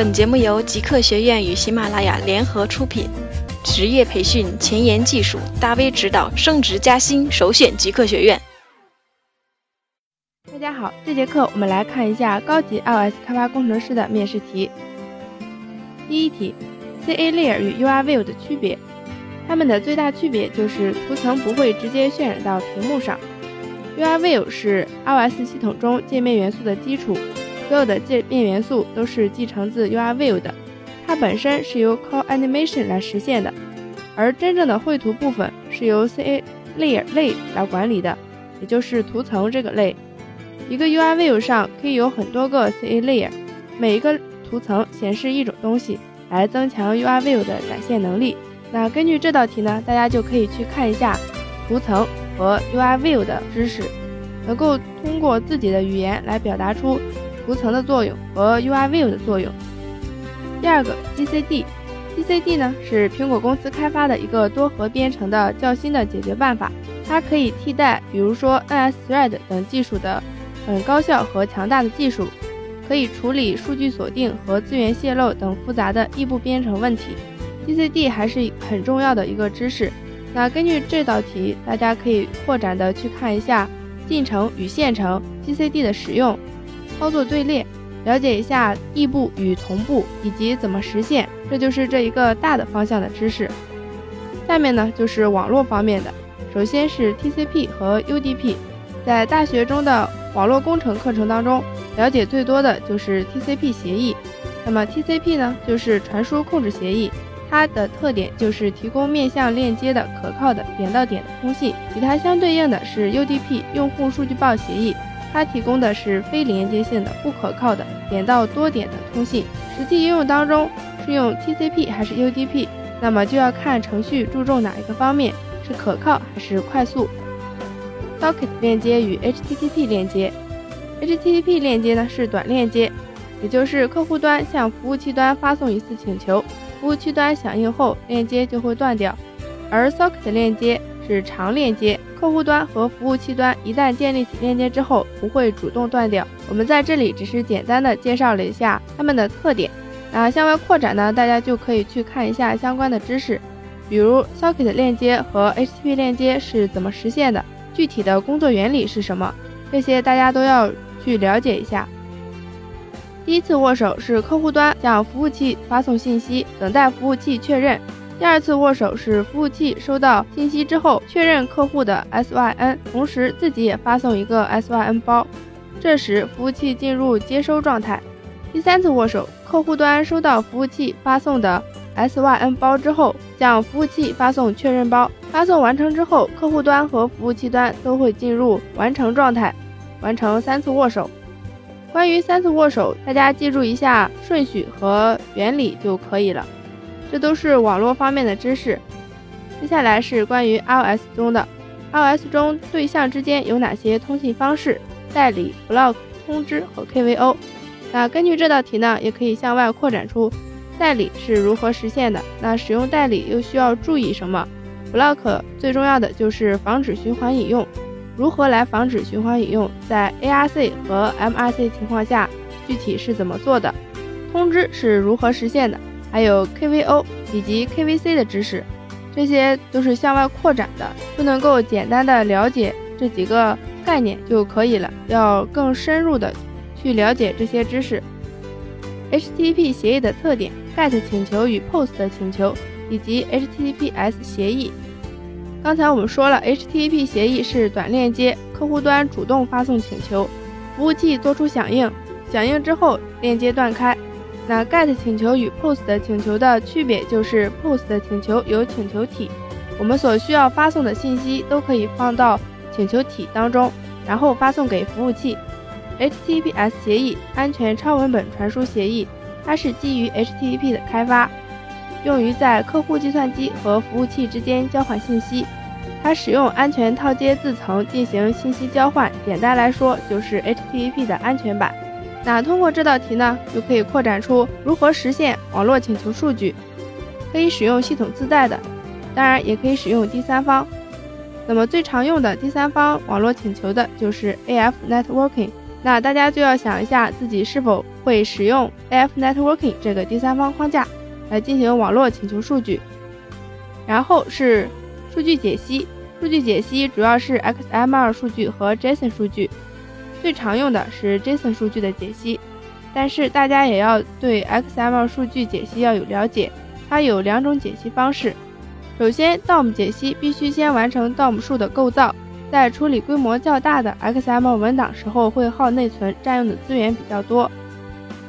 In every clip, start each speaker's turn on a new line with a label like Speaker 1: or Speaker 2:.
Speaker 1: 本节目由极客学院与喜马拉雅联合出品，职业培训、前沿技术、大 V 指导、升职加薪，首选极客学院。
Speaker 2: 大家好，这节课我们来看一下高级 iOS 开发工程师的面试题。第一题，CA Layer 与 URView 的区别。它们的最大区别就是图层不会直接渲染到屏幕上。URView 是 iOS 系统中界面元素的基础。所有的界面元素都是继承自 URView 的，它本身是由 c a l l Animation 来实现的，而真正的绘图部分是由 CA Layer 类来管理的，也就是图层这个类。一个 URView 上可以有很多个 CA Layer，每一个图层显示一种东西，来增强 URView 的展现能力。那根据这道题呢，大家就可以去看一下图层和 URView 的知识，能够通过自己的语言来表达出。图层的作用和 UI View 的作用。第二个 GCD，GCD 呢是苹果公司开发的一个多核编程的较新的解决办法，它可以替代比如说 NSThread 等技术的很高效和强大的技术，可以处理数据锁定和资源泄露等复杂的异步编程问题。GCD 还是很重要的一个知识。那根据这道题，大家可以扩展的去看一下进程与线程 GCD 的使用。操作队列，了解一下异步与同步以及怎么实现，这就是这一个大的方向的知识。下面呢就是网络方面的，首先是 TCP 和 UDP。在大学中的网络工程课程当中，了解最多的就是 TCP 协议。那么 TCP 呢，就是传输控制协议，它的特点就是提供面向链接的可靠的点到点的通信。与它相对应的是 UDP 用户数据报协议。它提供的是非连接性的、不可靠的点到多点的通信。实际应用当中是用 TCP 还是 UDP，那么就要看程序注重哪一个方面，是可靠还是快速。Socket 链接与 HTTP 链接，HTTP 链接呢是短链接，也就是客户端向服务器端发送一次请求，服务器端响应后链接就会断掉，而 Socket 链接是长链接。客户端和服务器端一旦建立起链接之后，不会主动断掉。我们在这里只是简单的介绍了一下它们的特点。那向外扩展呢，大家就可以去看一下相关的知识，比如 Socket 链接和 HTTP 链接是怎么实现的，具体的工作原理是什么，这些大家都要去了解一下。第一次握手是客户端向服务器发送信息，等待服务器确认。第二次握手是服务器收到信息之后确认客户的 SYN，同时自己也发送一个 SYN 包，这时服务器进入接收状态。第三次握手，客户端收到服务器发送的 SYN 包之后，向服务器发送确认包，发送完成之后，客户端和服务器端都会进入完成状态，完成三次握手。关于三次握手，大家记住一下顺序和原理就可以了。这都是网络方面的知识。接下来是关于 iOS 中的，iOS 中对象之间有哪些通信方式？代理、block、通知和 KVO。那根据这道题呢，也可以向外扩展出代理是如何实现的。那使用代理又需要注意什么？block 最重要的就是防止循环引用。如何来防止循环引用？在 ARC 和 MRC 情况下，具体是怎么做的？通知是如何实现的？还有 KVO 以及 KVC 的知识，这些都是向外扩展的，不能够简单的了解这几个概念就可以了，要更深入的去了解这些知识。HTTP 协议的特点：GET 请求与 POST 的请求，以及 HTTPS 协议。刚才我们说了，HTTP 协议是短链接，客户端主动发送请求，服务器做出响应，响应之后链接断开。那 GET 请求与 POST 请求的区别就是，POST 请求有请求体，我们所需要发送的信息都可以放到请求体当中，然后发送给服务器。HTTPS 协议安全超文本传输协议，它是基于 HTTP 的开发，用于在客户计算机和服务器之间交换信息。它使用安全套接字层进行信息交换，简单来说就是 HTTP 的安全版。那通过这道题呢，就可以扩展出如何实现网络请求数据，可以使用系统自带的，当然也可以使用第三方。那么最常用的第三方网络请求的就是 AF Networking，那大家就要想一下自己是否会使用 AF Networking 这个第三方框架来进行网络请求数据。然后是数据解析，数据解析主要是 XML 数据和 JSON 数据，最常用的是 JSON 数据的解析。但是大家也要对 XML 数据解析要有了解，它有两种解析方式。首先，DOM 解析必须先完成 DOM 数的构造，在处理规模较大的 XML 文档时候会耗内存，占用的资源比较多。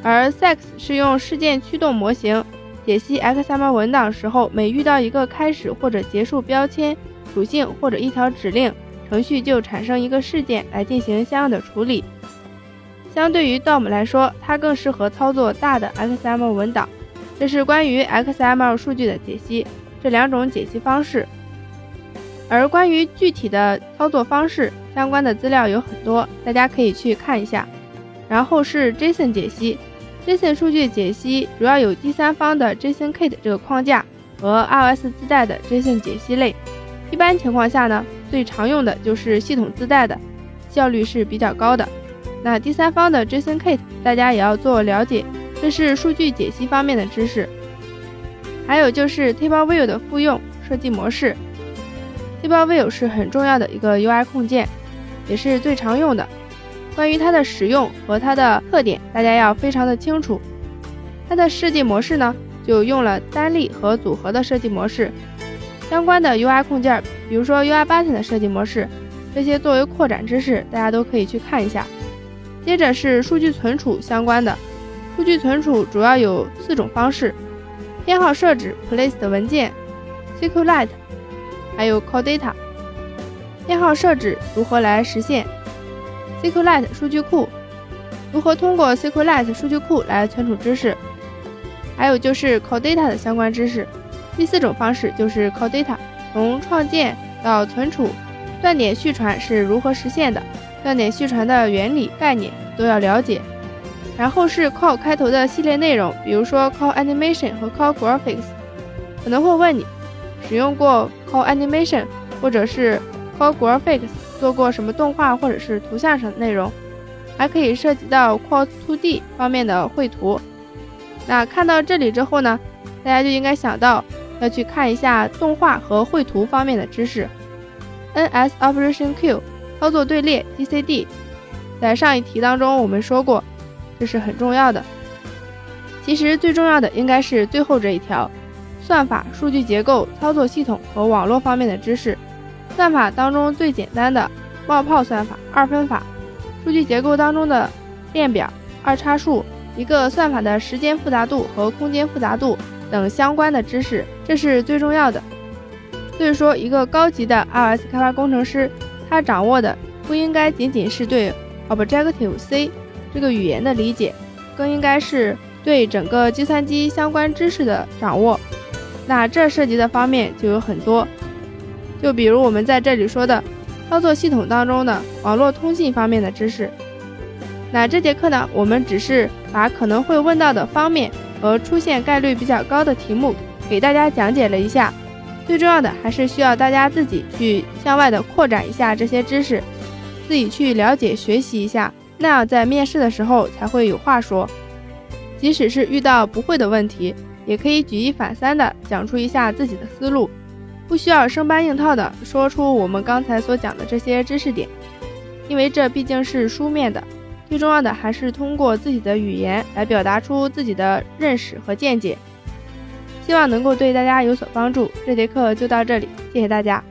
Speaker 2: 而 SEX 是用事件驱动模型解析 XML 文档时候，每遇到一个开始或者结束标签属性或者一条指令，程序就产生一个事件来进行相应的处理。相对于 DOM 来说，它更适合操作大的 XML 文档。这是关于 XML 数据的解析，这两种解析方式。而关于具体的操作方式，相关的资料有很多，大家可以去看一下。然后是 JSON 解析，JSON 数据解析主要有第三方的 JSONKit 这个框架和 iOS 自带的 JSON 解析类。一般情况下呢，最常用的就是系统自带的，效率是比较高的。那第三方的 JSONKit，大家也要做了解，这是数据解析方面的知识。还有就是 TableView 的复用设计模式，TableView 是很重要的一个 UI 控件，也是最常用的。关于它的使用和它的特点，大家要非常的清楚。它的设计模式呢，就用了单例和组合的设计模式。相关的 UI 控件，比如说 UI Button 的设计模式，这些作为扩展知识，大家都可以去看一下。接着是数据存储相关的，数据存储主要有四种方式：编号设置 （place 的文件）、SQLite，还有 Call Data。编号设置如何来实现？SQLite 数据库如何通过 SQLite 数据库来存储知识？还有就是 Call Data 的相关知识。第四种方式就是 Call Data，从创建到存储，断点续传是如何实现的？断点续传的原理概念都要了解，然后是 call 开头的系列内容，比如说 call animation 和 call graphics，可能会问你，使用过 call animation 或者是 call graphics 做过什么动画或者是图像上的内容，还可以涉及到 call to d 方面的绘图。那看到这里之后呢，大家就应该想到要去看一下动画和绘图方面的知识，ns operation q。操作队列 GCD，在上一题当中我们说过，这是很重要的。其实最重要的应该是最后这一条，算法、数据结构、操作系统和网络方面的知识。算法当中最简单的冒泡算法、二分法，数据结构当中的列表、二叉树，一个算法的时间复杂度和空间复杂度等相关的知识，这是最重要的。所以说，一个高级的 iOS 开发工程师。他掌握的不应该仅仅是对 Objective C 这个语言的理解，更应该是对整个计算机相关知识的掌握。那这涉及的方面就有很多，就比如我们在这里说的操作系统当中的网络通信方面的知识。那这节课呢，我们只是把可能会问到的方面和出现概率比较高的题目给大家讲解了一下。最重要的还是需要大家自己去向外的扩展一下这些知识，自己去了解学习一下，那样在面试的时候才会有话说。即使是遇到不会的问题，也可以举一反三的讲出一下自己的思路，不需要生搬硬套的说出我们刚才所讲的这些知识点，因为这毕竟是书面的。最重要的还是通过自己的语言来表达出自己的认识和见解。希望能够对大家有所帮助。这节课就到这里，谢谢大家。